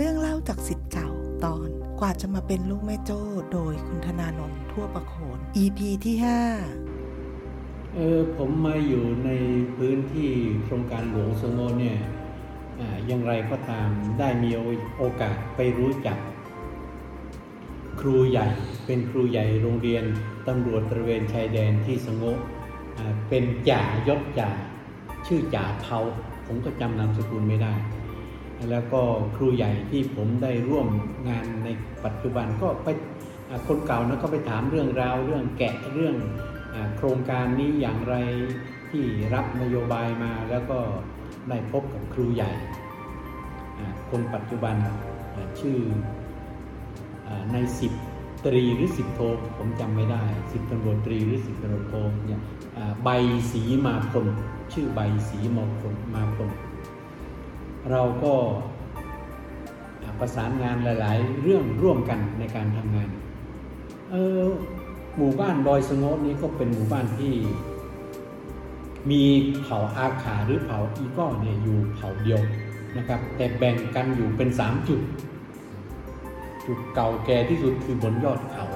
เรื่องเล่าจากสิทธิ์เก่าตอนกว่าจะมาเป็นลูกแม่โจ้โดยคุณธนานนท์ทั่วประโคน EP ที่ 5 เออผมมาอยู่ในพื้นที่โครงการหลวงสงโงเนี่ยออย่างไรก็ตามได้มีโอกาสไปรู้จัก ครูใหญ่เป็นครูใหญ่โรงเรียนตำรวจตระเวนชายแดนที่สงบอ่เป็นจ่ายศจ่าชื่อจ่าเทาผมก็จำนามสกุลไม่ได้ แล้วก็ครูใหญ่ที่ผมได้ร่วมงานในปัจจุบันก็ไปคนเก่านะก็ไปถามเรื่องราวเรื่องแกะเรื่องอโครงการนี้อย่างไรที่รับนโยบายมาแล้วก็ได้พบกับครูใหญ่ คนปัจจุบันชื่ออ่าในสิบตรีหรือสิบโทผมจำไม่ได้สิบตำรวจตรีหรือสิบตำรวจโทเนี่ยใบสีมาพลชื่อใบสีมาพลมาพล เราก็ประสานงานหลาย ๆ เรื่องร่วมกันในการทำงานเออหมู่บ้านดอยสงบนี้ก็เป็นหมู่บ้านที่ มีเผ่าอาขาหรือเผ่าอีก้อเนี่ยอยู่เผ่าเดียวนะครับ แต่แบ่งกันอยู่เป็นสามจุด จุดเก่าแก่ที่สุดคือบนยอดเขา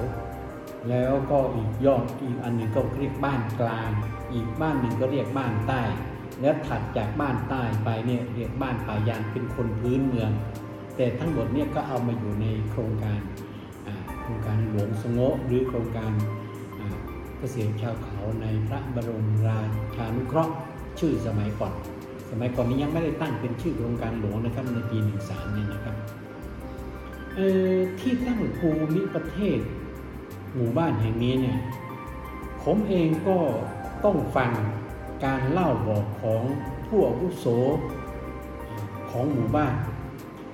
แล้วก็อีกยอดอีกอันหนึ่งก็เรียกบ้านกลาง อีกบ้านหนึ่งก็เรียกบ้านใต้ แล้วถัดจากบ้านใต้ไปเนี่ยเรียกบ้านป่ายางเป็นคนพื้นเมือง แต่ทั้งหมดเนี่ยก็เอามาอยู่ในโครงการโครงการหลวงสงบหรือโครงการเกษตรชาวเขาในพระบรมราชานุเคราะห์ชื่อสมัยก่อน สมัยก่อนนี้ยังไม่ได้ตั้งเป็นชื่อโครงการหลวงนะครับในปี 13เนี่ยนะครับที่ตั้งภูมิประเทศ หมู่บ้านแห่งนี้เนี่ยผมเองก็ต้องฟัง การเล่าบอกของผู้อาวุโสของหมู่บ้าน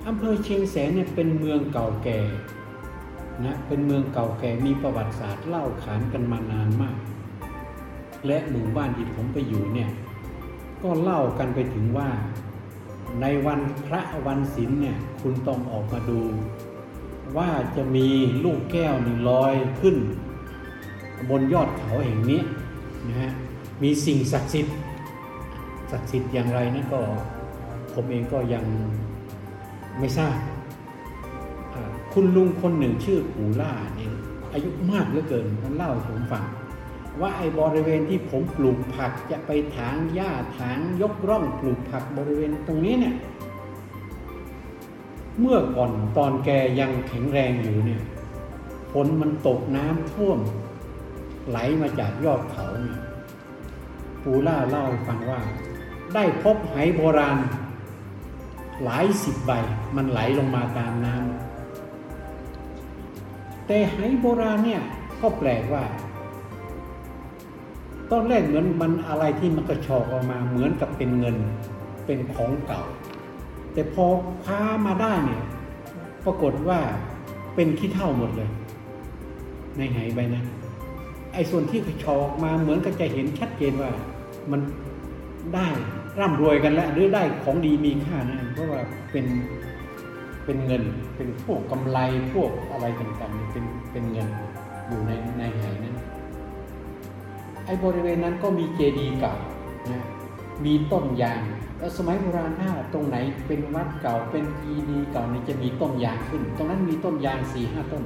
อำเภอเชียงแสนเนี่ยเป็นเมืองเก่าแก่นะเป็นเมืองเก่าแก่มีประวัติศาสตร์เล่าขานกันมานานมาก และหมู่บ้านที่ผมไปอยู่เนี่ยก็เล่ากันไปถึงว่า ในวันพระวันศีลเนี่ยคุณต้องออกมาดู ว่าจะมีลูกแก้วหนึ่งลอยขึ้น บนยอดเขาแห่งนี้นะฮะ มีสิ่งศักดิ์สิทธิ์ศักดิ์สิทธิ์อย่างไรนั่นก็ผมเองก็ยังไม่ทราบคุณลุงคนหนึ่งชื่อปูล่าเนี่ยอายุมากเหลือเกินท่านเล่าให้ผมฟัง ว่าไอ้บริเวณที่ผมปลูกผักจะไปถางหญ้าถางยกร่องปลูกผักบริเวณตรงนี้เนี่ยเมื่อก่อนตอนแกยังแข็งแรงอยู่เนี่ยฝนมันตกน้ำท่วม ไหลมาจากยอดเขาเนี่ย ปูล่าเล่าให้ฟังว่า ได้พบไหโบราณ หลายสิบใบมันไหลลงมาตามน้ำแต่ไหโบราณเนี่ยก็แปลกว่า ตอนแรกเหมือนมันอะไรที่มันกระชอกออกมาเหมือนกับเป็นเงินเป็นของเก่า แต่พอคว้ามาได้เนี่ยปรากฏว่าเป็นขี้เท่าหมดเลย ในไหใบนั้น ไอ้ส่วนที่กระชอกมาเหมือนกับจะเห็นชัดเจนว่ามันได้ร่ำรวยกันแล้วหรือได้ของดีมีค่านะเพราะว่าเป็นเป็นเงินเป็นพวกกำไรพวกอะไรต่างๆเป็นเป็นเงินอยู่ในในไหนั้นไอ้บริเวณนั้นก็มีเจดีย์เก่านะมีต้นยางแล้วสมัยโบราณถ้าตรงไหนเป็นวัดเก่าเป็นเจดีย์เก่าเนี่ยจะมีต้นยางขึ้น ตรงนั้นมีต้นยางสี่ห้าต้น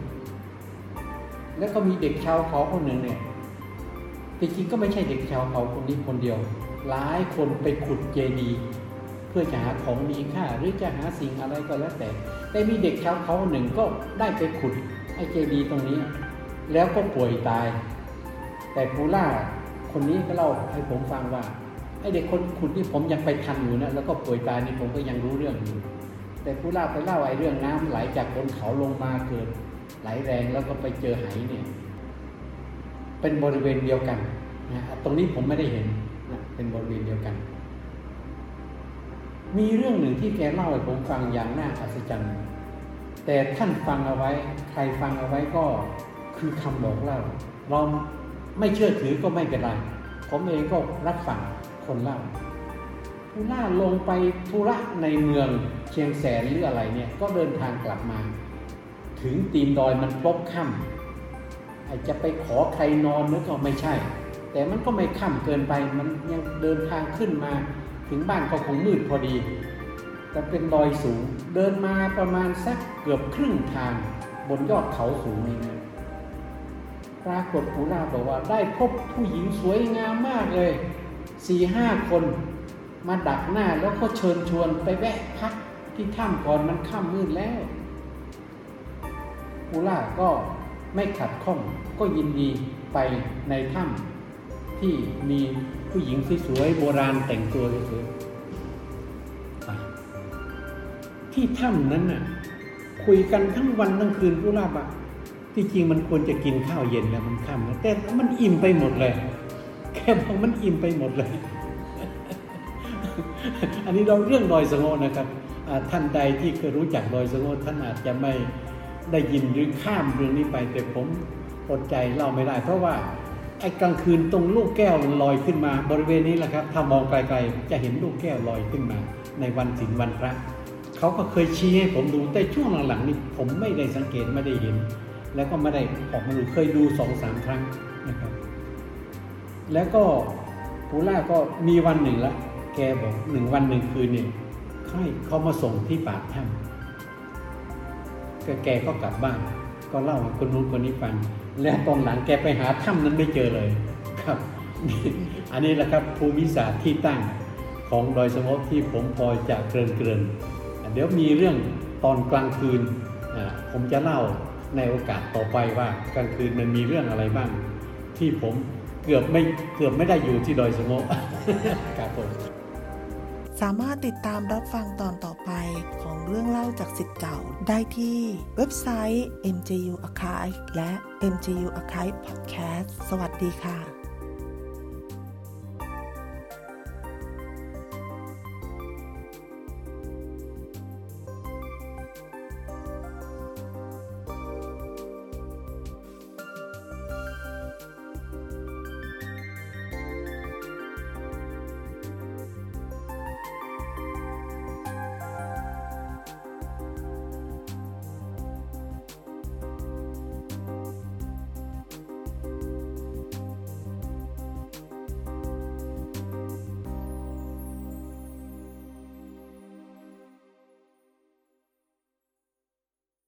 แล้วก็มีเด็กชาวเขาคนหนึ่งเนี่ยจริงๆก็ไม่ใช่เด็กชาวเขาคนนี้คนเดียว หลายคนไปขุดเจดีย์เพื่อจะหาของมีค่าหรือจะหาสิ่งอะไรก็แล้วแต่ แต่มีเด็กชาวเขาหนึ่งก็ได้ไปขุดไอ้เจดีย์ตรงนี้ แล้วก็ป่วยตาย แต่ปูล่าคนนี้ก็เล่าให้ผมฟังว่าไอเด็กคนขุดนี่ผมยังไปทันอยู่นะแล้วก็ป่วยตายนี่ผมก็ยังรู้เรื่องอยู่แต่ปูล่าไปเล่าไอ้เรื่องน้ำไหลจากบนเขาลงมาเกิด ไหลแรงแล้วก็ไปเจอไหเนี่ยเป็นบริเวณเดียวกันนะตรงนี้ผมไม่ได้เห็นนะเป็นบริเวณเดียวกัน มีเรื่องหนึ่งที่แกเล่าให้ผมฟังอย่างน่าอัศจรรย์แต่ท่านฟังเอาไว้ ใครฟังเอาไว้ก็คือคำบอกเล่าเราไม่เชื่อถือก็ไม่เป็นไร ผมเองก็รับฟังคนเล่าผู้ล่าลงไปธุระในเมืองเชียงแสนหรืออะไรเนี่ย ก็เดินทางกลับมา ถึงตีนดอยมันพบค่ำอาจจะไปขอใครนอนนึกก็ไม่ใช่ แต่มันก็ไม่ค่ำเกินไปมันยังเดินทางขึ้นมา ถึงบ้านก็คงมืดพอดี แต่เป็นดอยสูงเดินมาประมาณสักเกือบครึ่งทาง บนยอดเขาสูงนี่นะปรากฏปูล่าบอกว่าได้พบผู้หญิงสวยงามมากเลยสี่ห้าคนมาดักหน้าแล้วก็เชิญชวนไปแวะพักที่ถ้ำก่อนมันค่ำมืดแล้ว ปูล่าก็ไม่ขัดข้องก็ยินดีไปในถ้ำที่มีผู้หญิงสวยๆโบราณแต่งตัวสวยๆที่ถ้ำนั้นน่ะคุยกันทั้งวันทั้งคืนปูล่าบะที่จริงมันควรจะกินข้าวเย็นแล้วมันค่ำแล้วแต่มันอิ่มไปหมดเลย แค่บอกมันอิ่มไปหมดเลย อันนี้เราเรื่องดอยสงโงนะครับท่านใดที่เคยรู้จักดอยสงโงท่านอาจจะไม่ ได้ยินหรือข้ามเรื่องนี้ไปแต่ผมอดใจเล่าไม่ได้ เพราะว่าไอ้กลางคืนตรงลูกแก้วลอยขึ้นมา บริเวณนี้แหละครับ ถ้ามองไกลๆ จะเห็นลูกแก้วลอยขึ้นมา ในวันศีลวันพระเขาก็เคยชี้ให้ผมดูแต่ช่วงหลังๆนี้ผมไม่ได้สังเกตไม่ได้เห็น แล้วก็ไม่ได้ออกมาดูเคยดูสองสามครั้งนะครับ แล้วก็ปูล่าก็มีวันหนึ่งละแกบอกหนึ่งวันหนึ่งคืนเนี่ยให้เขามาส่งที่ปากถ้ำ แกก็กลับบ้าน ก็เล่าคนนู้นคนนี้ฟัง แล้วตอนหลังแกไปหาถ้ำนั้นไม่เจอเลยครับ อันนี้แหละครับภูมิศาสตร์ที่ตั้งของดอยสมบที่ผมพอจะเกริ่นเกรินเดี๋ยวมีเรื่องตอนกลางคืนผมจะเล่าในโอกาสต่อไปว่ากลางคืนมันมีเรื่องอะไรบ้าง ที่ผมเกือบไม่เกือบไม่ได้อยู่ที่ดอยสมบครับผม สามารถติดตามรับฟังตอนต่อไปของเรื่องเล่าจากสิทธิ์เก่า ได้ที่เว็บไซต์ MJU Archive และ MJU Archive Podcast สวัสดีค่ะ